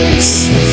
pick